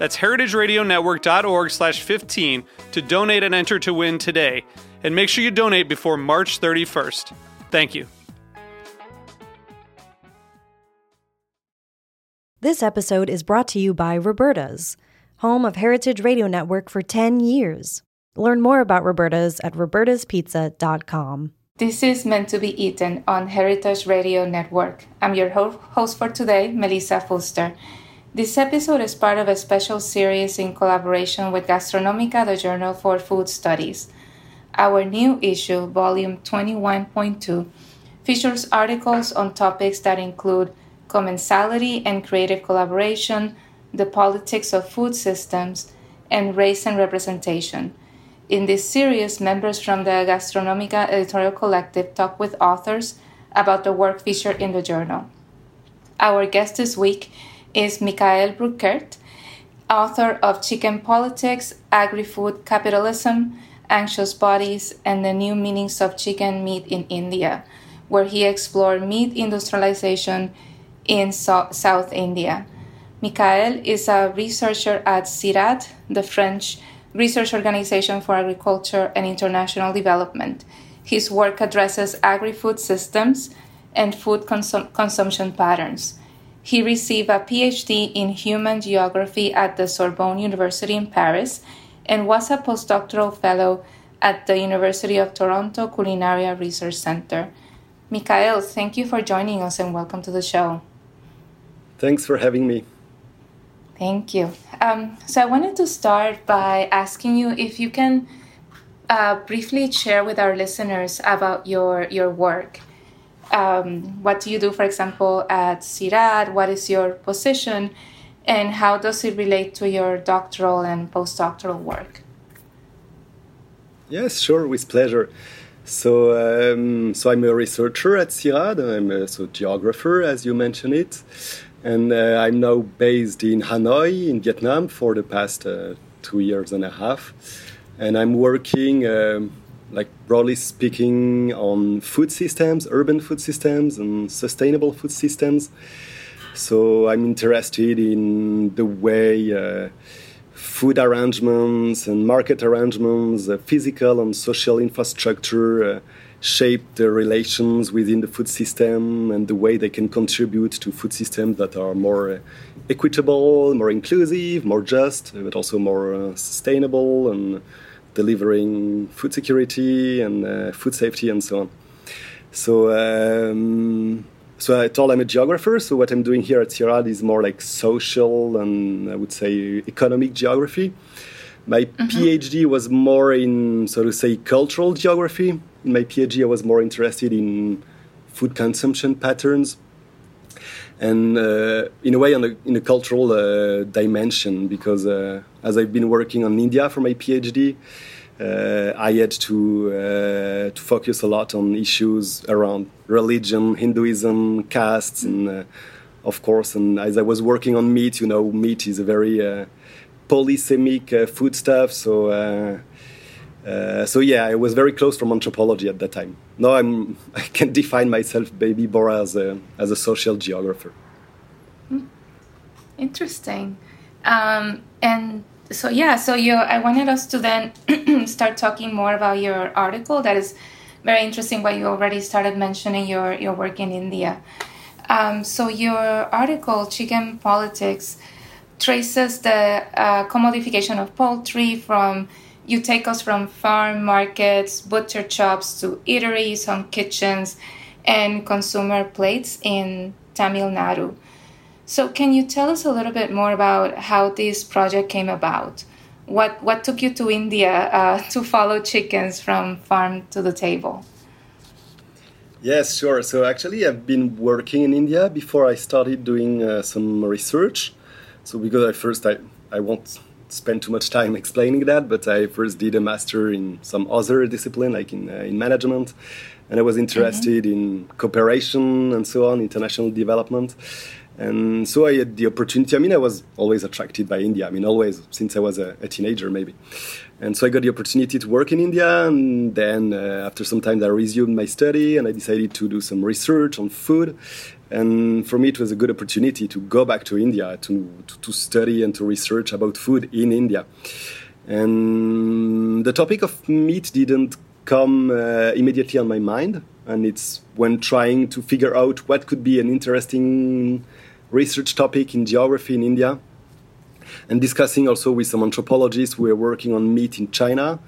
That's heritageradionetwork.org slash 15 to donate and enter to win today. And make sure you donate before March 31st. Thank you. This episode is brought to you by Roberta's, home of Heritage Radio Network for 10 years. Learn more about Roberta's at robertaspizza.com. This is meant to be eaten on Heritage Radio Network. I'm your host for today, Melissa Fuster. This episode is part of a special series in collaboration with Gastronomica, the Journal for Food Studies. Our new issue, volume 21.2, features articles on topics that include commensality and creative collaboration, the politics of food systems, and race and representation. In this series, members from the Gastronomica editorial collective talk with authors about the work featured in the journal. Our guest this week is Michaël Bruckert, author of Chicken Politics, Agri Food Capitalism, Anxious Bodies, and the New Meanings of Chicken Meat in India, where he explored meat industrialization in so- South India. Michaël is a researcher at CIRAD, the French research organization for agriculture and international development. His work addresses agri food systems and food consum- consumption patterns. He received a PhD in human geography at the Sorbonne University in Paris and was a postdoctoral fellow at the University of Toronto Culinaria Research Center. Michaël, thank you for joining us and welcome to the show. Thanks for having me. Thank you. Um, so, I wanted to start by asking you if you can uh, briefly share with our listeners about your, your work um, what do you do, for example, at CIRAD? What is your position? And how does it relate to your doctoral and postdoctoral work? Yes, sure, with pleasure. So, um, so I'm a researcher at CIRAD. I'm a so geographer, as you mentioned it, and uh, I'm now based in Hanoi, in Vietnam, for the past uh, two years and a half, and I'm working um, like broadly speaking, on food systems, urban food systems, and sustainable food systems. So I'm interested in the way uh, food arrangements and market arrangements, uh, physical and social infrastructure uh, shape the relations within the food system and the way they can contribute to food systems that are more uh, equitable, more inclusive, more just, but also more uh, sustainable and delivering food security and uh, food safety and so on. So, um, so I told I'm a geographer. So what I'm doing here at CIRAD is more like social and I would say economic geography. My mm-hmm. PhD was more in, so to say, cultural geography. In my PhD, I was more interested in food consumption patterns and uh, in a way on a, in a cultural uh, dimension because uh, as I've been working on India for my PhD, uh, I had to uh, to focus a lot on issues around religion, Hinduism, castes, and uh, of course, and as I was working on meat, you know, meat is a very polysemic foodstuff, so. Uh, so yeah, I was very close from anthropology at that time. Now I'm I can define myself baby Bora, as a as a social geographer. Hmm. Interesting, um, and so yeah, so you I wanted us to then start talking more about your article. That is very interesting. What you already started mentioning your your work in India. Um, so your article, Chicken Politics, traces the uh, commodification of poultry from you take us from farm markets, butcher shops to eateries, home kitchens, and consumer plates in Tamil Nadu. So, can you tell us a little bit more about how this project came about? What what took you to India uh, to follow chickens from farm to the table? Yes, sure. So actually, I've been working in India before I started doing uh, some research. So because I first I I won't spend too much time explaining that, but I first did a master in some other discipline, like in uh, in management, and I was interested mm-hmm. in cooperation and so on, international development. And so I had the opportunity. I mean, I was always attracted by India. I mean, always since I was a, a teenager, maybe. And so I got the opportunity to work in India. And then uh, after some time, I resumed my study and I decided to do some research on food. And for me, it was a good opportunity to go back to India to, to, to study and to research about food in India. And the topic of meat didn't come uh, immediately on my mind. And it's when trying to figure out what could be an interesting research topic in geography in India and discussing also with some anthropologists who were working on meat in China,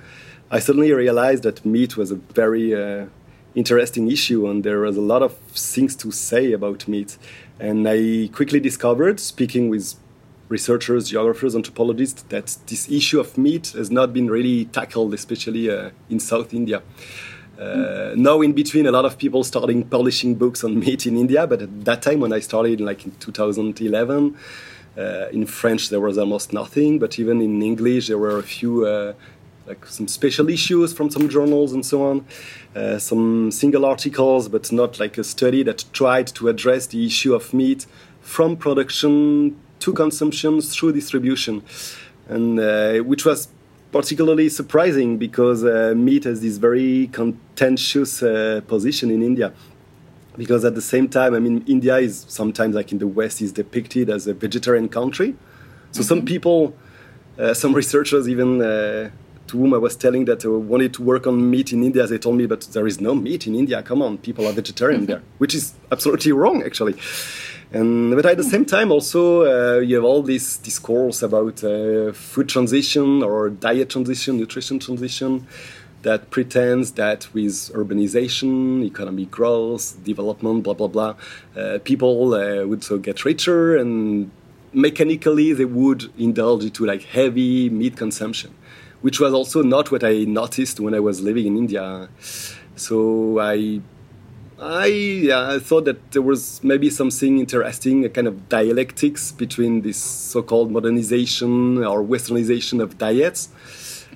I suddenly realized that meat was a very uh, interesting issue and there was a lot of things to say about meat. And I quickly discovered, speaking with researchers, geographers, anthropologists, that this issue of meat has not been really tackled, especially uh, in South India. Uh, now in between a lot of people starting publishing books on meat in india but at that time when i started like in 2011 uh, in french there was almost nothing but even in english there were a few uh, like some special issues from some journals and so on uh, some single articles but not like a study that tried to address the issue of meat from production to consumption through distribution and uh, which was particularly surprising because uh, meat has this very contentious uh, position in India. Because at the same time, I mean, India is sometimes, like in the West, is depicted as a vegetarian country. So mm-hmm. some people, uh, some researchers, even uh, to whom I was telling that I wanted to work on meat in India, they told me, but there is no meat in India. Come on, people are vegetarian there, which is absolutely wrong, actually. And, but at the same time, also, uh, you have all this discourse about uh, food transition or diet transition, nutrition transition, that pretends that with urbanization, economic growth, development, blah, blah, blah, uh, people uh, would so get richer and mechanically they would indulge into like heavy meat consumption, which was also not what I noticed when I was living in India. So I I, thought that there was maybe something interesting, a kind of dialectics between this so-called modernization or westernization of diets.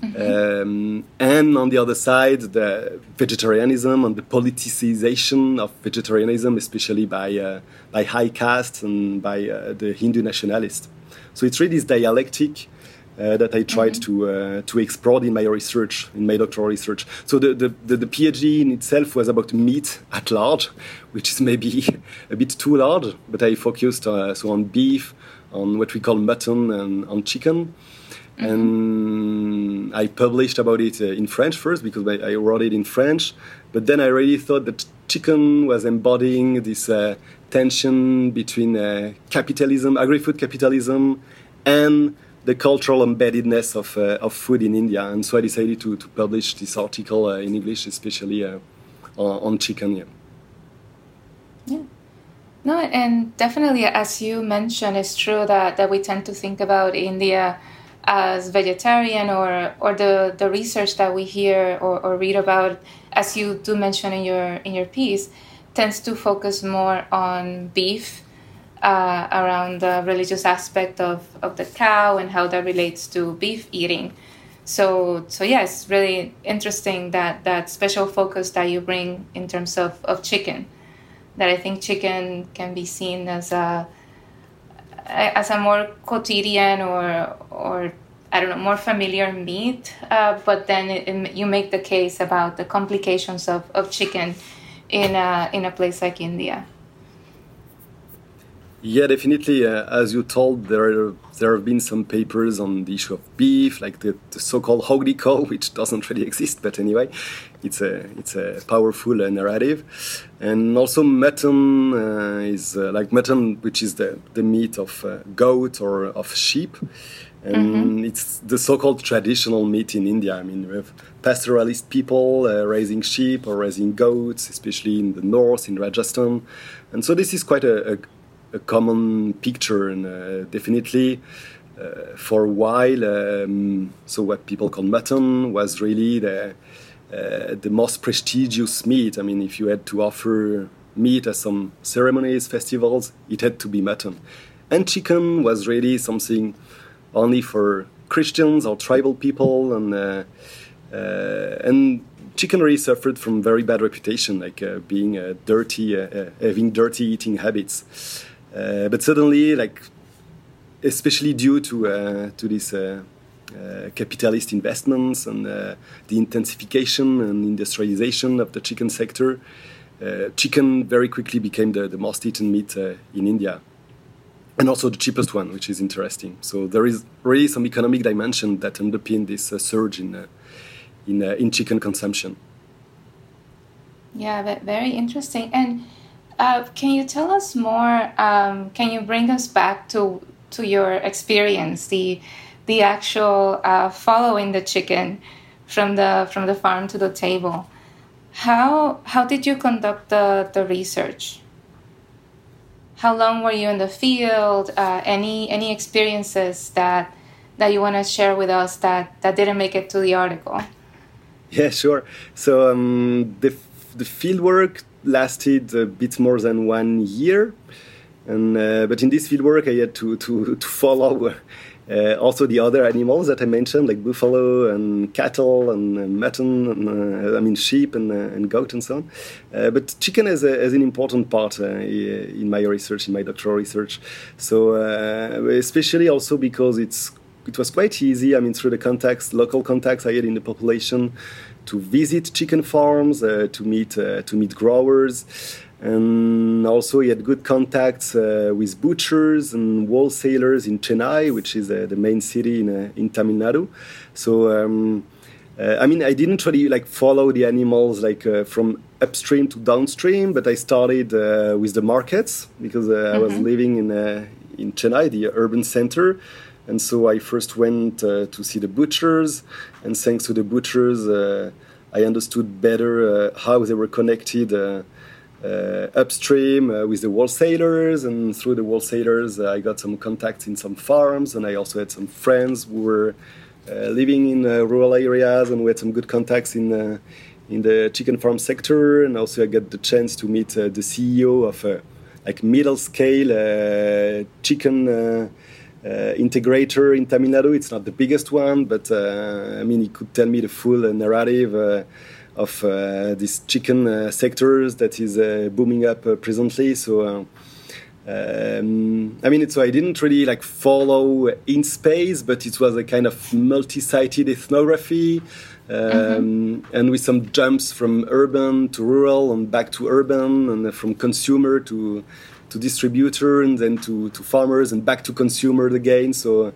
Um, and on the other side, the vegetarianism and the politicization of vegetarianism, especially by uh, by high caste and by uh, the Hindu nationalists. So it's really this dialectic uh, that I tried mm-hmm. to uh, to explore in my research, in my doctoral research. So the, the, the, the, PhD in itself was about meat at large, which is maybe a bit too large, but I focused uh, so on beef, on what we call mutton, and on chicken. Mm-hmm. And I published about it uh, in French first because I, I, wrote it in French, but then I really thought that chicken was embodying this uh, tension between uh, capitalism, agri-food capitalism, and the cultural embeddedness of, uh, of food in India. And so I decided to, to publish this article uh, in English, especially uh, on, on, chicken. Yeah. yeah. No, and definitely, as you mentioned, it's true that, that we tend to think about India as vegetarian or, or the, the research that we hear or, or read about, as you do mention in your, in your piece, tends to focus more on beef uh, around the religious aspect of, of the cow and how that relates to beef eating. So, so yeah, it's really interesting that that special focus that you bring in terms of, of chicken. That I think chicken can be seen as a as a more quotidian or or I don't know more familiar meat, uh, but then it, it, you make the case about the complications of, of chicken in a in a place like India. Yeah, definitely. Uh, as you told, there there have been some papers on the issue of beef, like the, the so-called Holy cow, which doesn't really exist, but anyway, it's a it's a powerful uh, narrative, and also mutton uh, is uh, like mutton, which is the the meat of uh, goat or of sheep, and mm-hmm. it's the so-called traditional meat in India. I mean, we have pastoralist people uh, raising sheep or raising goats, especially in the north in Rajasthan, and so this is quite a, a a common picture, and uh, definitely uh, for a while, um, so what people call mutton was really the uh, the most prestigious meat. I mean, if you had to offer meat at some ceremonies, festivals, it had to be mutton, and chicken was really something only for Christians or tribal people, and uh, uh, and chicken really suffered from very bad reputation, like uh, being dirty, having dirty eating habits. Uh, but suddenly, like, especially due to uh, to this. Uh, capitalist investments and the intensification and industrialization of the chicken sector, chicken very quickly became the, the most eaten meat in India and also the cheapest one, which is interesting. So there is really some economic dimension that underpin this uh, surge in uh, in uh, in chicken consumption. Yeah, very interesting. And uh, can you tell us more? Um, can you bring us back to to your experience, the the actual uh, following the chicken from the from the farm to the table? How how did you conduct the the research? How long were you in the field? Uh, any any experiences that that you want to share with us that that didn't make it to the article? Yeah, sure. So um, the the field work lasted a bit more than one year. And, uh, but in this fieldwork, I had to, to, to follow uh, also the other animals that I mentioned, like buffalo and cattle and uh, mutton, and, uh, I mean sheep and, uh, and goat and so on. Uh, but chicken is, a, is, an important part in my research, in my doctoral research. So especially also because it's it was quite easy. I mean, through the contacts, local contacts I had in the population, to visit chicken farms, uh, to meet uh, to meet growers, and also he had good contacts uh, with butchers and wholesalers in Chennai, which is the main city in in Tamil Nadu. So. Um, uh, I mean, I didn't really like follow the animals like uh, from upstream to downstream, but I started uh, with the markets because mm-hmm. I was mm-hmm. living in in Chennai, the urban center, and so I first went uh, to see the butchers, and thanks to the butchers, uh, I understood better uh, how they were connected uh, uh, upstream with the wholesalers, and through the wholesalers, I got some contacts in some farms, and I also had some friends who were living in rural areas, and we had some good contacts in in the chicken farm sector, and also I got the chance to meet the CEO of a like middle scale chicken uh, integrator in Tamil Nadu. It's not the biggest one, but uh, I mean, he could tell me the full uh, narrative of this chicken sectors that is booming up presently. So. Um, I mean, so I didn't really like follow in space, but it was a kind of multi-sited ethnography, um, mm-hmm. and with some jumps from urban to rural and back to urban, and from consumer to to distributor and then to, to farmers and back to consumer again. So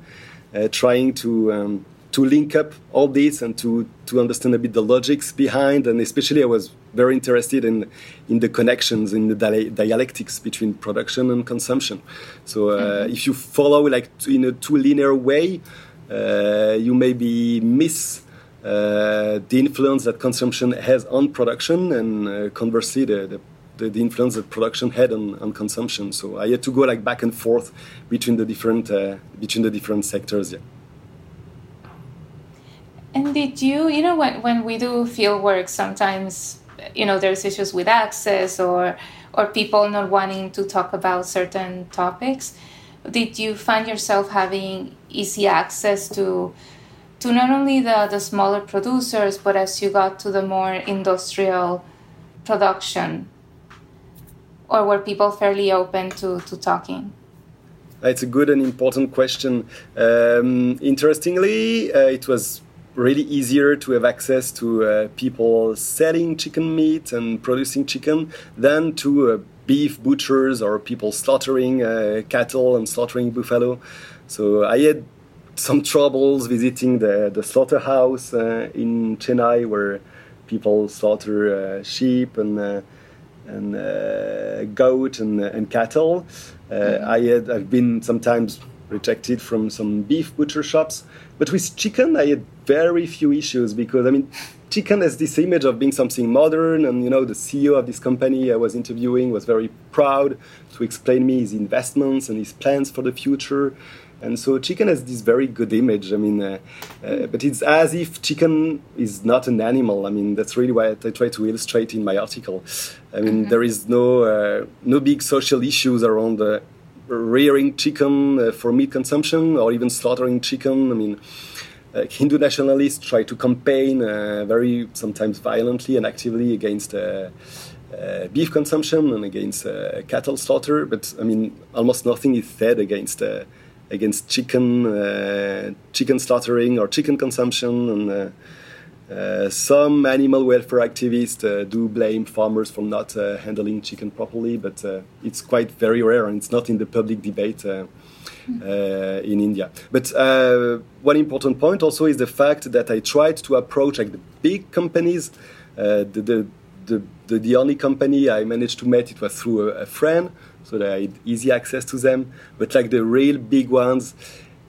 uh, trying to um, to link up all this and to to understand a bit the logics behind and especially I was very interested in in the connections in the dialectics between production and consumption. So uh, mm-hmm. if you follow like in a too linear way, uh, you maybe miss. Uh, the influence that consumption has on production, and uh, conversely, the, the the, the, influence that production had on, on consumption. So I had to go like back and forth between the different uh, between the different sectors. Yeah. And did you, you know, when when we do field work, sometimes you know there's issues with access or or people not wanting to talk about certain topics. Did you find yourself having easy access to to not only the, the smaller producers, but as you got to the more industrial production or were people fairly open to, to talking? It's a good and important question. Um, interestingly, uh, it was really easier to have access to uh, people selling chicken meat and producing chicken than to uh, beef butchers or people slaughtering uh, cattle and slaughtering buffalo. So I had some troubles visiting the, the slaughterhouse uh, in Chennai where people slaughter uh, sheep and and uh, goat and, and cattle. Mm-hmm. I had I've been sometimes rejected from some beef butcher shops, but with chicken I had very few issues because I mean chicken has this image of being something modern and you know the ceo of this company i was interviewing was very proud to explain me his investments and his plans for the future and so chicken has this very good image. I mean, uh, uh, but it's as if chicken is not an animal. I mean, that's really what I try to illustrate in my article. I mean, mm-hmm. there is no uh, no big social issues around uh, rearing chicken uh, for meat consumption or even slaughtering chicken. I mean. Hindu nationalists try to campaign uh, very sometimes violently and actively against beef consumption and against cattle slaughter, but I mean, almost nothing is said against against chicken, uh, chicken slaughtering or chicken consumption, and uh, uh, some animal welfare activists do blame farmers for not handling chicken properly, but it's quite very rare and it's not in the public debate. Uh, in India. But uh, one important point also is the fact that I tried to approach like the big companies. Uh, the, the, the, the, the only company I managed to meet it was through a, a friend so I had easy access to them. But like the real big ones,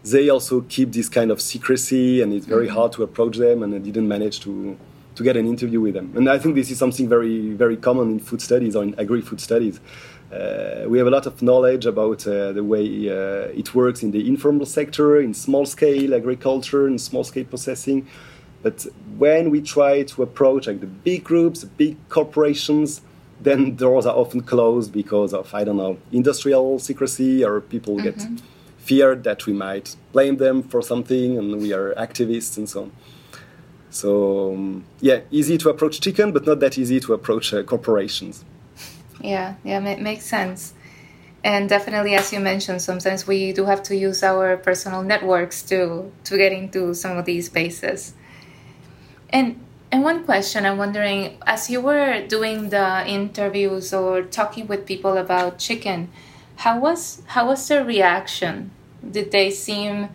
they also keep this kind of secrecy, and it's very mm-hmm. hard to approach them. And I didn't manage to to get an interview with them. And I think this is something very very common in food studies or in agri-food studies. Uh, we have a lot of knowledge about uh, the way uh, it works in the informal sector, in small scale agriculture, and small scale processing. But when we try to approach like the big groups, the big corporations, then doors are often closed because of I don't know industrial secrecy or people mm-hmm. get feared that we might blame them for something and we are activists and so on. So um, yeah, easy to approach chicken, but not that easy to approach uh, corporations. Yeah, yeah, it makes sense. And definitely, as you mentioned, sometimes we do have to use our personal networks to to get into some of these spaces. And and one question I'm wondering, as you were doing the interviews or talking with people about chicken, how was how was their reaction? Did they seem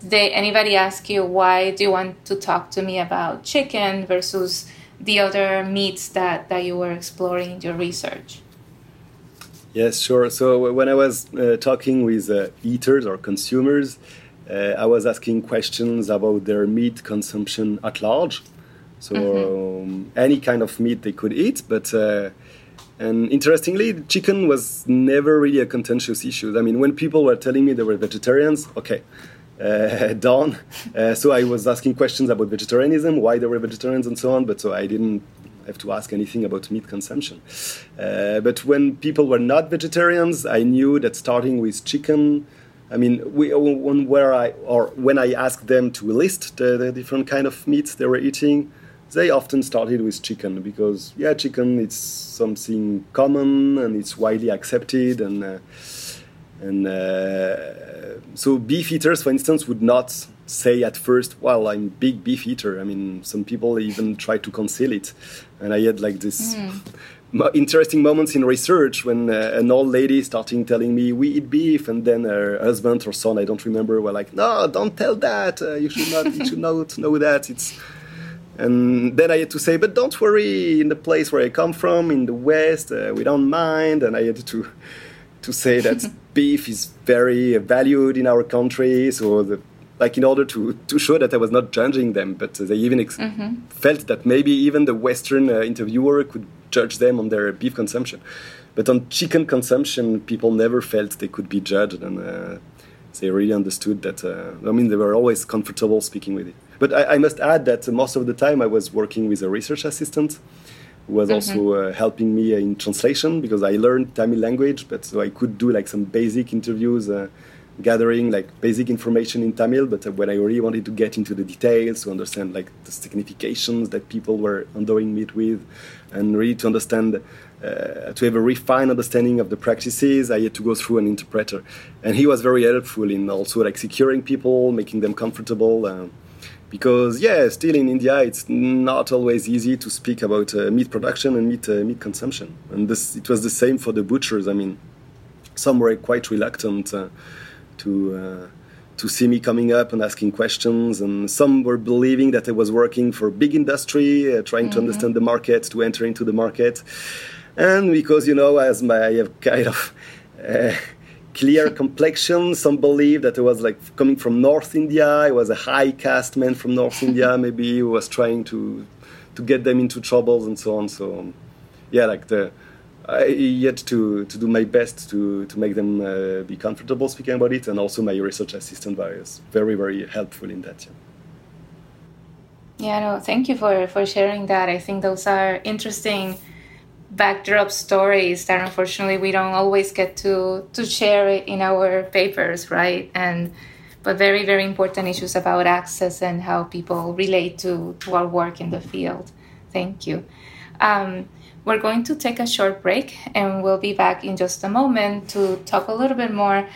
did they anybody ask you why do you want to talk to me about chicken versus the other meats that, that you were exploring in your research? Yes, sure. So when I was uh, talking with uh, eaters or consumers, uh, I was asking questions about their meat consumption at large so mm-hmm. um, any kind of meat they could eat, but uh, and interestingly, chicken was never really a contentious issue. I mean, when people were telling me they were vegetarians, okay, uh, done. Uh, so I was asking questions about vegetarianism, why they were vegetarians, and so on. But so I didn't have to ask anything about meat consumption. Uh, but when people were not vegetarians, I knew that starting with chicken. I mean, we, when where I or when I asked them to list the, the different kind of meats they were eating, they often started with chicken because yeah chicken it's something common and it's widely accepted and uh, and uh, so beef eaters for instance would not say at first well i'm big beef eater. I mean some people even try to conceal it. And i had like this mm. interesting moments in research when uh, an old lady starting telling me we eat beef and then her husband or son i don't remember were like no don't tell that. Uh, you should not you should not know that. It's and then I had to say, but don't worry, in the place where I come from, in the West, uh, we don't mind. And I had to to say that beef is very valued in our country. So, the, like, in order to, to show that I was not judging them, but they even ex- mm-hmm. felt that maybe even the Western uh, interviewer could judge them on their beef consumption. But on chicken consumption, people never felt they could be judged. And uh, they really understood that, uh, I mean, they were always comfortable speaking with it. But I, I, must add that most of the time I was working with a research assistant who was mm-hmm. also uh, helping me in translation because I learned Tamil language, but so I could do like some basic interviews, uh, gathering like basic information in Tamil. But when I really wanted to get into the details to understand like the significations that people were endowing meat with, and really to understand uh, to have a refined understanding of the practices, I had to go through an interpreter, and he was very helpful in also like securing people, making them comfortable. Uh, because yeah, still in India, it's not always easy to speak about uh, meat production and meat uh, meat consumption. And this it was the same for the butchers. I mean, some were quite reluctant uh, to uh, to see me coming up and asking questions, and some were believing that I was working for big industry, uh, trying mm-hmm. to understand the market, to enter into the market. And because you know, as my I have kind of uh, clear complexion. Some believe that it was like coming from North India. I was a high caste man from North India. Maybe he was trying to to get them into troubles and so on. So yeah, like the I yet to to do my best to to make them uh, be comfortable speaking about it, and also my research assistant was very very helpful in that. Yeah. Yeah, no, thank you for for sharing that. I think those are interesting backdrop stories that unfortunately we don't always get to to share in our papers right? And but very very important issues about access and how people relate to to our work in the field. Thank you. Um, we're going to take a short break and we'll be back in just a moment to talk a little bit more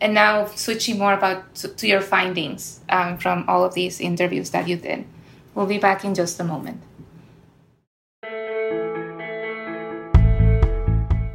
and now switching more about to, to your findings um, from all of these interviews that you did. We'll be back in just a moment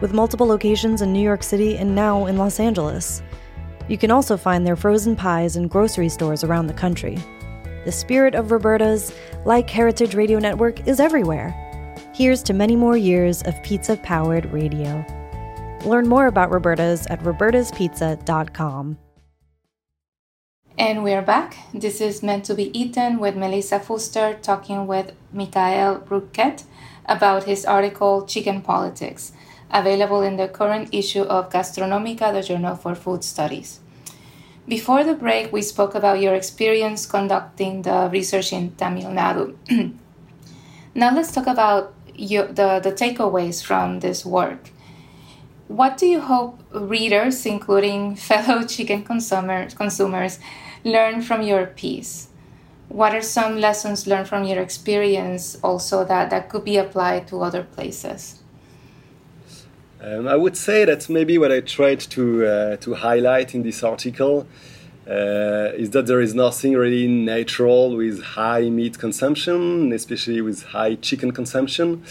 with multiple locations in New York City and now in Los Angeles. You can also find their frozen pies in grocery stores around the country. The spirit of Roberta's, like Heritage Radio Network, is everywhere. Here's to many more years of pizza powered radio. Learn more about Roberta's at robertaspizza.com. And we're back. This is meant to be eaten with Melissa Fuster talking with Michaël Bruckert about his article Chicken Politics available in the current issue of Gastronomica, the Journal for Food Studies. Before the break, we spoke about your experience conducting the research in Tamil Nadu. now let's talk about your, the, the takeaways from this work. What do you hope readers, including fellow chicken consumer, consumers, learn from your piece? What are some lessons learned from your experience also that, that could be applied to other places? Um, I would say that's maybe what I tried to uh, to highlight in this article uh, is that there is nothing really natural with high meat consumption, especially with high chicken consumption.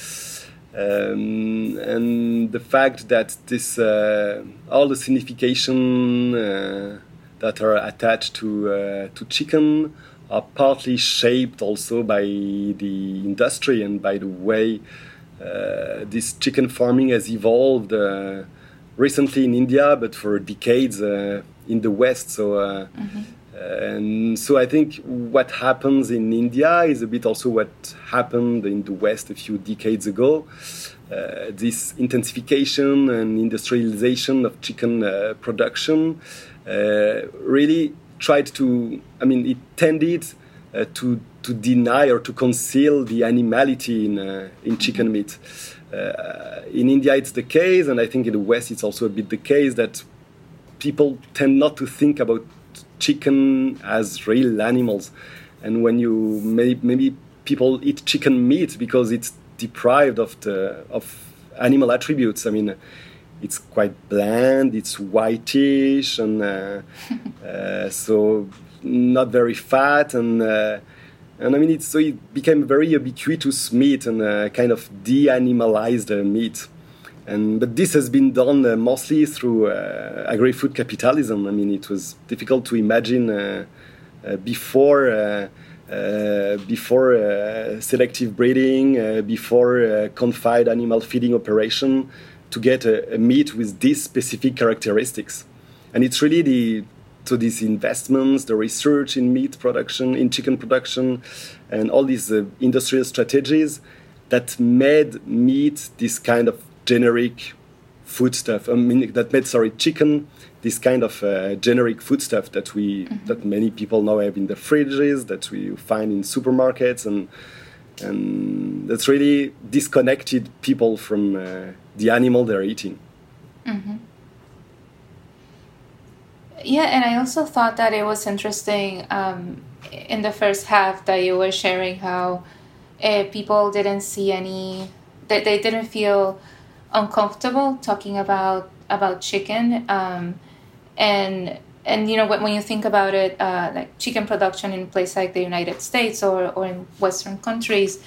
Um, and the fact that this uh, all the signification uh, that are attached to uh, to chicken are partly shaped also by the industry and by the way this chicken farming has evolved uh, recently in India, but for decades uh, in the West. So. Mm-hmm. And so I think what happens in India is a bit also what happened in the West a few decades ago. Uh, this intensification and industrialization of chicken uh, production uh, really tried to, I mean, it tended to to deny or to conceal the animality in, uh, in chicken meat. Uh, in India, it's the case, and I think in the West, it's also a bit the case that people tend not to think about chicken as real animals. And when you maybe, maybe people eat chicken meat because it's deprived of the of animal attributes. I mean, it's quite bland, it's whitish, and uh, uh, so not very fat, and uh, and I mean, it's, so it became very ubiquitous meat and uh, kind of de-animalized uh, meat. And, but this has been done uh, mostly through uh, agri-food capitalism. I mean, it was difficult to imagine uh, uh, before before selective breeding, before confined animal feeding operation, to get a, a, meat with these specific characteristics. And it's really the so these investments, the research in meat production, in chicken production, and all these uh, industrial strategies that made meat this kind of generic foodstuff. I mean, that made sorry chicken this kind of uh, generic foodstuff that we mm-hmm. that many people now have in the fridges that we find in supermarkets and and that's really disconnected people from uh, the animal they're eating. Mm-hmm. Yeah, and I also thought that it was interesting um, in the first half that you were sharing how uh, people didn't see any that they didn't feel uncomfortable talking about about chicken um, and and you know when, when you think about it uh, like chicken production in places like the united states or, or in western countries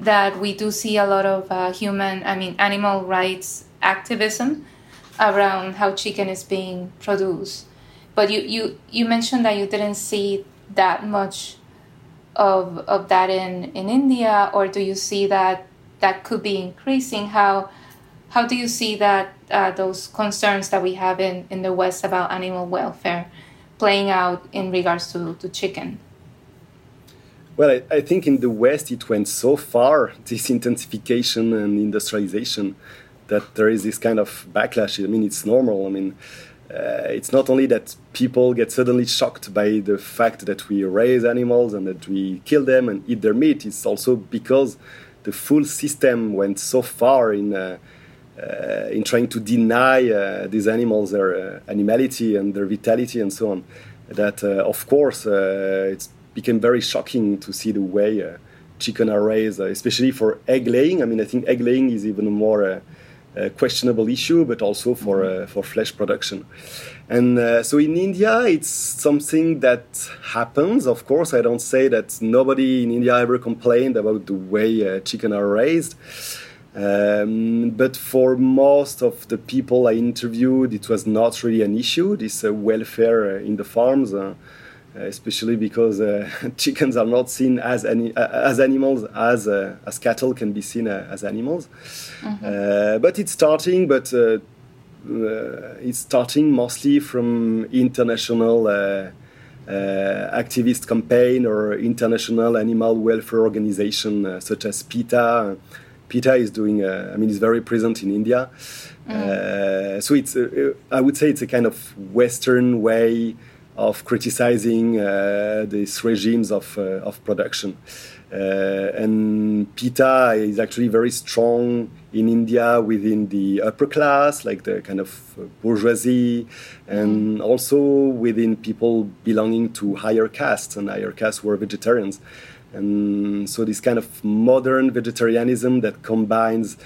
that we do see a lot of uh, human i mean animal rights activism around how chicken is being produced but you you you mentioned that you didn't see that much of of that in in india or do you see that that could be increasing how how do you see that uh, those concerns that we have in, in the West about animal welfare playing out in regards to, to chicken? Well, I, I think in the West it went so far, this intensification and industrialization, that there is this kind of backlash. I mean, it's normal. I mean, uh, it's not only that people get suddenly shocked by the fact that we raise animals and that we kill them and eat their meat. It's also because the full system went so far in uh, uh, in trying to deny uh, these animals their uh, animality and their vitality and so on. That, of course, it became very shocking to see the way chicken are raised, especially for egg laying. I mean, I think egg laying is even more a questionable issue, but also for mm-hmm. uh, for flesh production. And uh, so in India, it's something that happens. Of course, I don't say that nobody in India ever complained about the way uh, chicken are raised. Um, but for most of the people I interviewed, it was not really an issue, this uh, welfare uh, in the farms, especially because uh, chickens are not seen as, any, uh, as animals as, uh, as cattle can be seen as animals. Mm-hmm. but it's starting, but it's starting mostly from international activist campaign or international animal welfare organization such as PETA PETA is doing, uh, I mean, it's very present in India. Mm. Uh, so it's, uh, I would say it's a kind of Western way of criticizing uh, these regimes of, uh, of production. Uh, and PETA is actually very strong in India within the upper class, like the kind of bourgeoisie, and also within people belonging to higher castes, and higher castes were vegetarians. And so this kind of modern vegetarianism that combines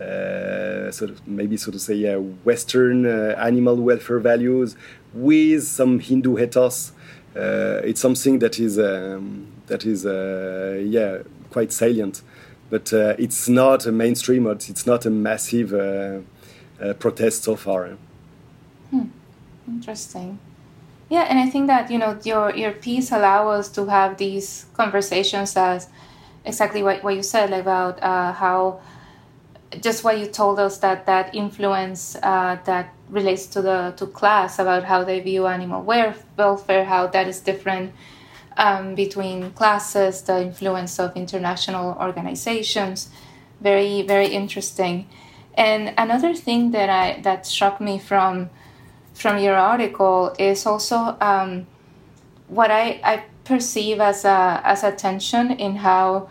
uh, sort of maybe so to say uh, Western uh, animal welfare values with some Hindu ethos. Uh, it's something that is um, that is uh, yeah quite salient, but it's not a mainstream. It's not a massive protest so far. Hmm. Interesting. Yeah, and I think that you know your your piece allow us to have these conversations as exactly what, what you said about uh, how just what you told us that that influence uh, that relates to the to class about how they view animal welfare, how that is different um, between classes, the influence of international organizations, very very interesting. And another thing that I that struck me from from your article is also um, what I, I perceive as a, as a tension in how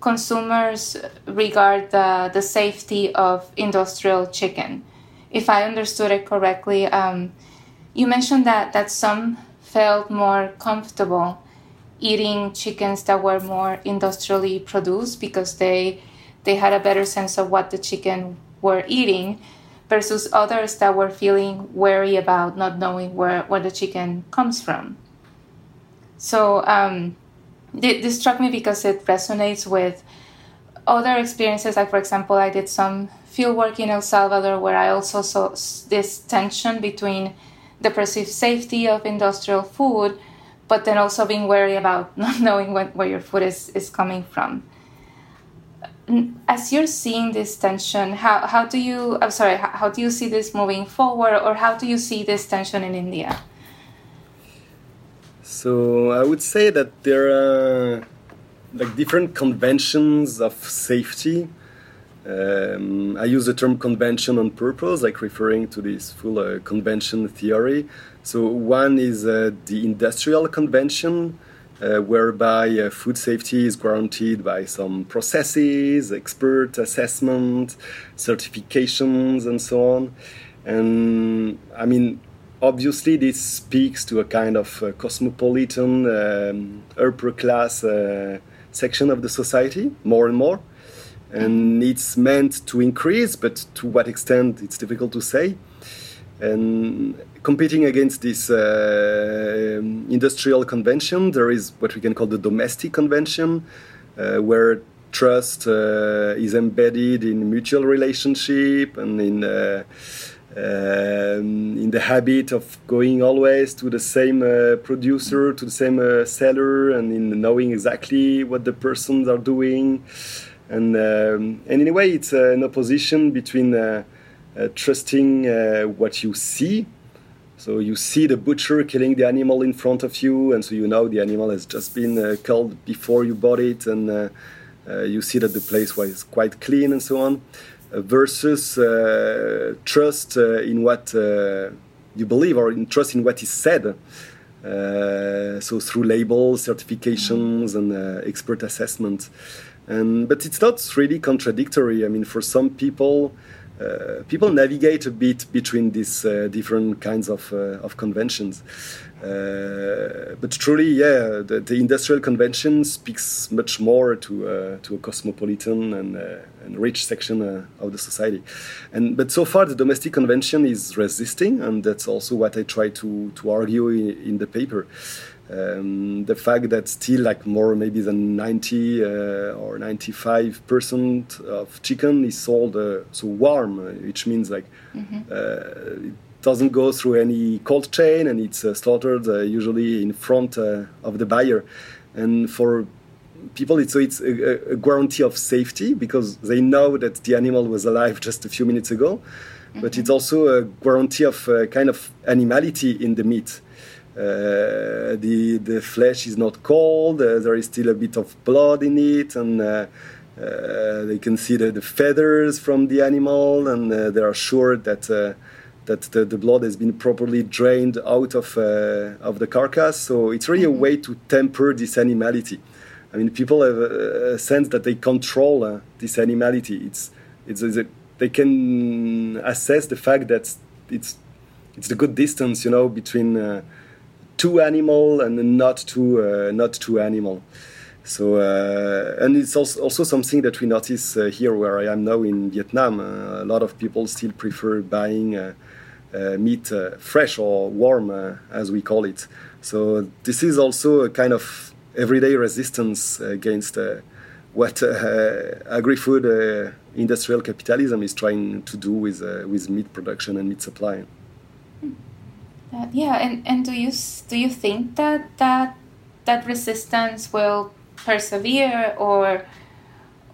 consumers regard the, the safety of industrial chicken. If I understood it correctly, um, you mentioned that, that some felt more comfortable eating chickens that were more industrially produced because they they had a better sense of what the chicken were eating versus others that were feeling wary about not knowing where, where the chicken comes from. So um, this struck me because it resonates with other experiences. Like, for example, I did some field work in El Salvador where I also saw this tension between the perceived safety of industrial food but then also being wary about not knowing where your food is, is coming from. As you're seeing this tension, how, how do you, I'm sorry, how, how do you see this moving forward or how do you see this tension in India? So I would say that there are like different conventions of safety. Um, I use the term convention on purpose, like referring to this full uh, convention theory. So one is uh, the industrial convention, uh, whereby uh, food safety is guaranteed by some processes, expert assessment, certifications, and so on. And I mean, obviously, this speaks to a kind of uh, cosmopolitan, um, upper class uh, section of the society more and more. And it's meant to increase, but to what extent, it's difficult to say. And competing against this uh, industrial convention, there is what we can call the domestic convention, uh, where trust uh, is embedded in mutual relationship and in uh, um, in the habit of going always to the same uh, producer, to the same uh, seller, and in knowing exactly what the persons are doing. And, um, and in a way, it's uh, an opposition between uh, uh, trusting uh, what you see. So you see the butcher killing the animal in front of you, and so you know the animal has just been killed before you bought it, and you see that the place was quite clean and so on versus uh, trust uh, in what uh, you believe or in trust in what is said. so through labels, certifications, and expert assessment. And, but it's not really contradictory. I mean, for some people, uh, people navigate a bit between these uh, different kinds of, uh, of conventions. Uh, but truly, yeah, the, the, industrial convention speaks much more to uh, to a cosmopolitan and, uh, and rich section of the society. And but so far, the domestic convention is resisting, and that's also what I try to to argue in, in the paper. Um, the fact that still like more maybe than 90 uh, or 95 percent of chicken is sold uh, so warm, which means like mm-hmm. uh, doesn't go through any cold chain and it's uh, slaughtered uh, usually in front uh, of the buyer. And for people, it's, so it's a, a, guarantee of safety because they know that the animal was alive just a few minutes ago. Mm-hmm. But it's also a guarantee of uh, kind of animality in the meat. Uh, the the flesh is not cold. Uh, there is still a bit of blood in it, and they can see the, the, feathers from the animal, and they are sure that that the, the blood has been properly drained out of, uh, of the carcass. So it's really a mm-hmm. way to temper this animality. I mean, people have a, a sense that they control uh, this animality. It's, it's, it's a, they can assess the fact that it's, it's the good distance, you know, between uh, two animal and not two, uh, not two animal. So, uh, and it's also, also something that we notice uh, here where I am now in Vietnam. Uh, a lot of people still prefer buying meat uh, fresh or warm, uh, as we call it. So this is also a kind of everyday resistance against what agri-food industrial capitalism is trying to do with with meat production and meat supply. Uh, yeah, and, and do you do you think that that that resistance will persevere, or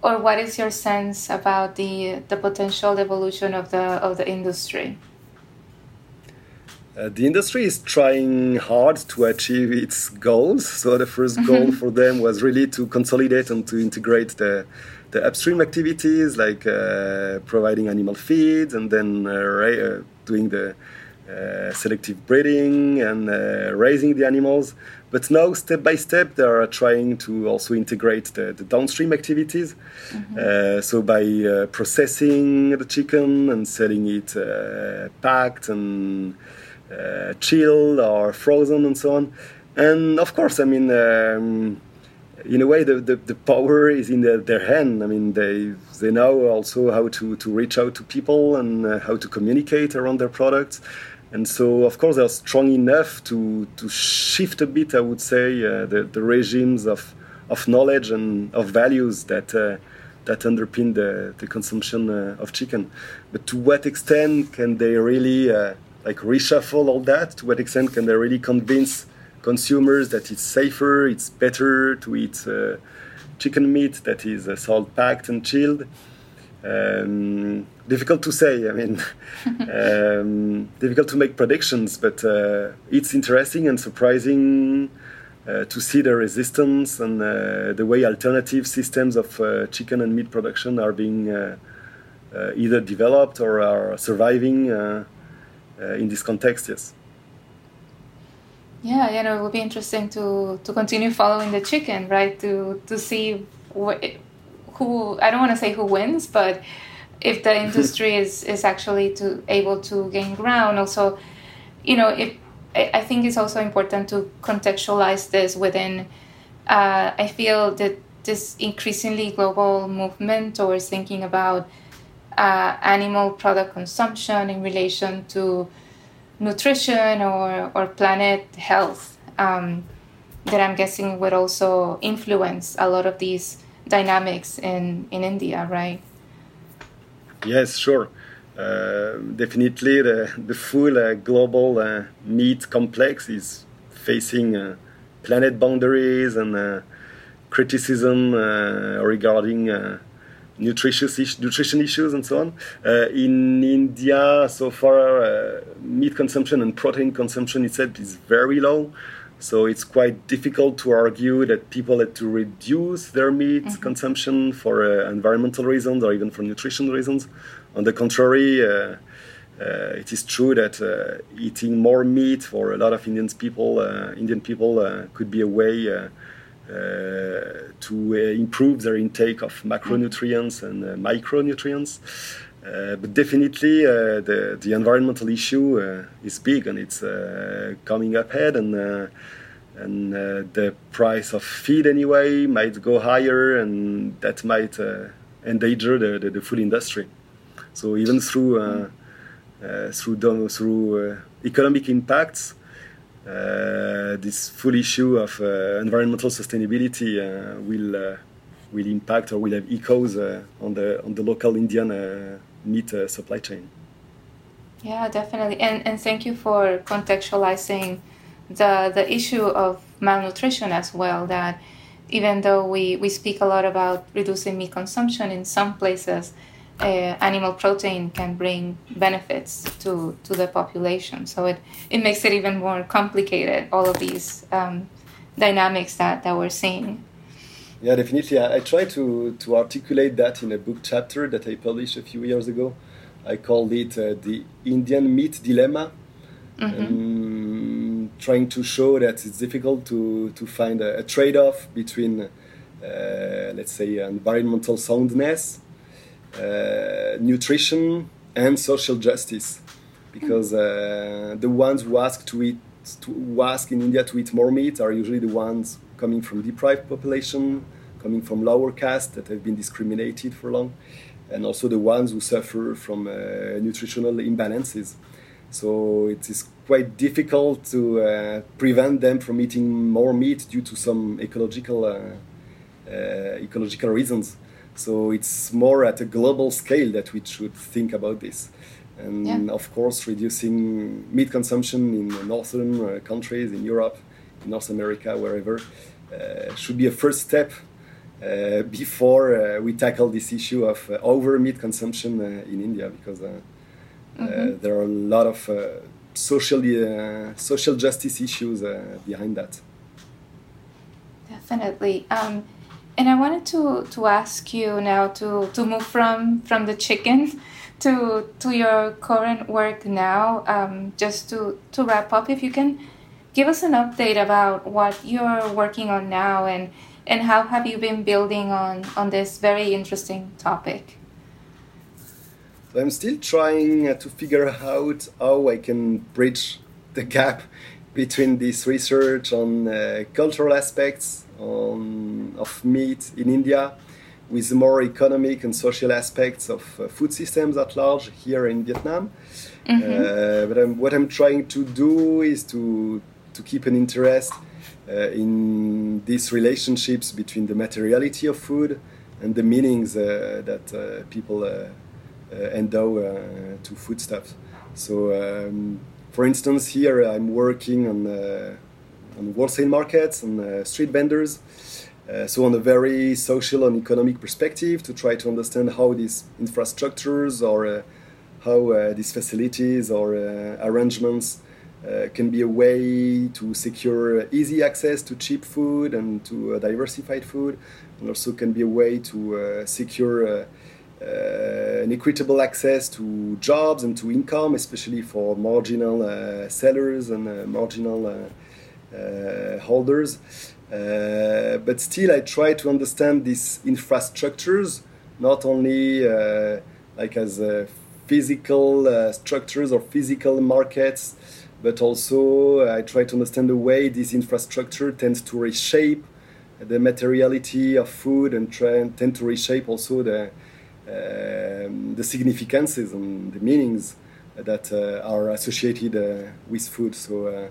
or what is your sense about the the potential evolution of the of the industry? Uh, the industry is trying hard to achieve its goals. So the first mm-hmm. goal for them was really to consolidate and to integrate the the upstream activities like uh, providing animal feed and then uh, ra- uh, doing the uh, selective breeding and raising the animals. But now, step by step, they are trying to also integrate the, the downstream activities. Mm-hmm. so by processing the chicken and selling it packed and chilled or frozen and so on. And of course, I mean, um, in a way, the, the, the, power is in their, their hand. I mean, they they know also how to, to reach out to people and uh, how to communicate around their products. And so, of course, they're strong enough to, to shift a bit, I would say, uh, the, the regimes of, of knowledge and of values that, uh, that underpin the, the consumption uh, of chicken. But to what extent can they really uh, like reshuffle all that? To what extent can they really convince consumers that it's safer, it's better to eat uh, chicken meat that is uh, salt packed and chilled. Um, difficult to say. I mean, um, difficult to make predictions, but uh, it's interesting and surprising uh, to see the resistance and uh, the way alternative systems of uh, chicken and meat production are being uh, uh, either developed or are surviving in this context. Yes. Yeah, you know, it will be interesting to to continue following the chicken, right? To to see wh- who I don't want to say who wins, but if the industry is is actually to able to gain ground. Also, you know, if I think it's also important to contextualize this within. Uh, I feel that this increasingly global movement towards thinking about uh, animal product consumption in relation to nutrition or, or planet health um, that I'm guessing would also influence a lot of these dynamics in, in India, right? Yes, sure. Uh, definitely, the, the full uh, global uh, meat complex is facing uh, planet boundaries and uh, criticism uh, regarding nutritious is- nutrition issues and so on. in India, so far, meat consumption and protein consumption itself is very low. So it's quite difficult to argue that people had to reduce their meat mm-hmm. consumption for uh, environmental reasons or even for nutrition reasons. On the contrary, uh, uh, it is true that uh, eating more meat for a lot of Indian people, uh, Indian people uh, could be a way Uh, to uh, improve their intake of macronutrients and uh, micronutrients. Uh, but definitely, uh, the the environmental issue uh, is big and it's coming up ahead, and and the price of feed anyway might go higher, and that might endanger the, the, the, food industry. So even through through through economic impacts, uh, Uh, this full issue of uh, environmental sustainability uh, will uh, will impact or will have echoes uh, on the on the local Indian meat supply chain. Yeah, definitely. And, and thank you for contextualizing the, the issue of malnutrition as well. That even though we, we speak a lot about reducing meat consumption, in some places, uh, animal protein can bring benefits to, to the population. So it, it makes it even more complicated, all of these um, dynamics that, that we're seeing. Yeah, definitely. I, I try to, to articulate that in a book chapter that I published a few years ago. I called it uh, the Indian meat dilemma. Mm-hmm. Um, trying to show that it's difficult to, to find a, a trade off between, uh, let's say, environmental soundness, nutrition, and social justice. Because uh, the ones who ask to eat, to, who ask in India to eat more meat are usually the ones coming from deprived population, coming from lower caste that have been discriminated for long, and also the ones who suffer from uh, nutritional imbalances. So it is quite difficult to uh, prevent them from eating more meat due to some ecological uh, uh ecological reasons. So it's more at a global scale that we should think about this. And yeah. of course, reducing meat consumption in northern uh, countries, in Europe, in North America, wherever, uh, should be a first step uh, before uh, we tackle this issue of over meat consumption in India, because mm-hmm. there are a lot of social social justice issues behind that. Definitely. Um, and I wanted to, to ask you now to, to move from, from the chicken to to your current work now. Um, just to, to wrap up, if you can give us an update about what you're working on now and and how have you been building on on this very interesting topic i'm still trying uh, to figure out how i can bridge the gap between this research on uh, cultural aspects on, of meat in india with more economic and social aspects of uh, food systems at large here in vietnam mm-hmm. Uh, but I'm, what i'm trying to do is to to keep an interest uh, in these relationships between the materiality of food and the meanings uh, that uh, people endow to foodstuffs. So, um, for instance, here I'm working on on wholesale markets and street vendors. Uh, so, on a very social and economic perspective, to try to understand how these infrastructures or uh, how uh, these facilities or arrangements can be a way to secure easy access to cheap food and to diversified food, and also can be a way to secure uh, an equitable access to jobs and to income, especially for marginal uh, sellers and uh, marginal holders. but still, I try to understand these infrastructures not only like as physical uh, structures or physical markets, but also I try to understand the way this infrastructure tends to reshape the materiality of food and tend to reshape also the um, the significances and the meanings that uh, are associated uh, with food. So, uh, uh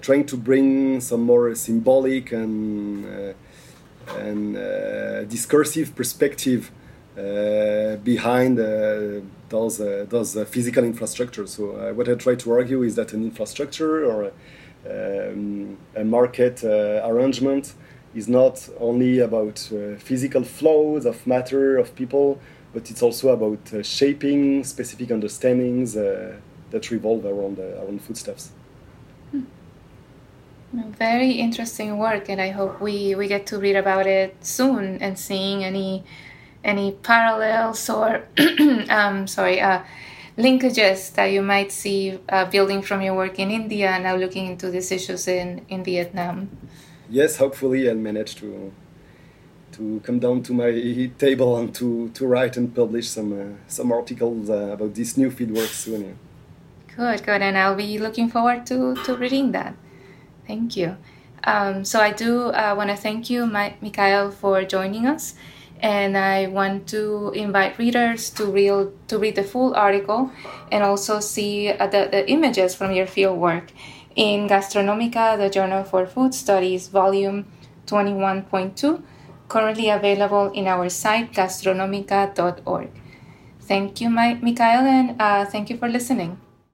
trying to bring some more symbolic and uh, and uh, discursive perspective behind those those physical infrastructures. So, what I try to argue is that an infrastructure or um, a market arrangement is not only about uh, physical flows of matter of people, but it's also about uh, shaping specific understandings uh, that revolve around uh, around foodstuffs. Very interesting work, and I hope we, we get to read about it soon and seeing any any parallels or um, sorry uh, linkages that you might see uh, building from your work in India now looking into these issues in in Vietnam yes, hopefully I'll manage to to come down to my table and to, to write and publish some uh, some articles uh, about this new feed work soon. Good, good, and I'll be looking forward to, to reading that. Thank you. Um, so I do uh, want to thank you, my, Michaël, for joining us, and I want to invite readers to read to read the full article and also see uh, the, the images from your field work in Gastronomica, the Journal for Food Studies, volume 21.2, currently available in our site gastronomica.org. Thank you, Michaël, and uh, thank you for listening.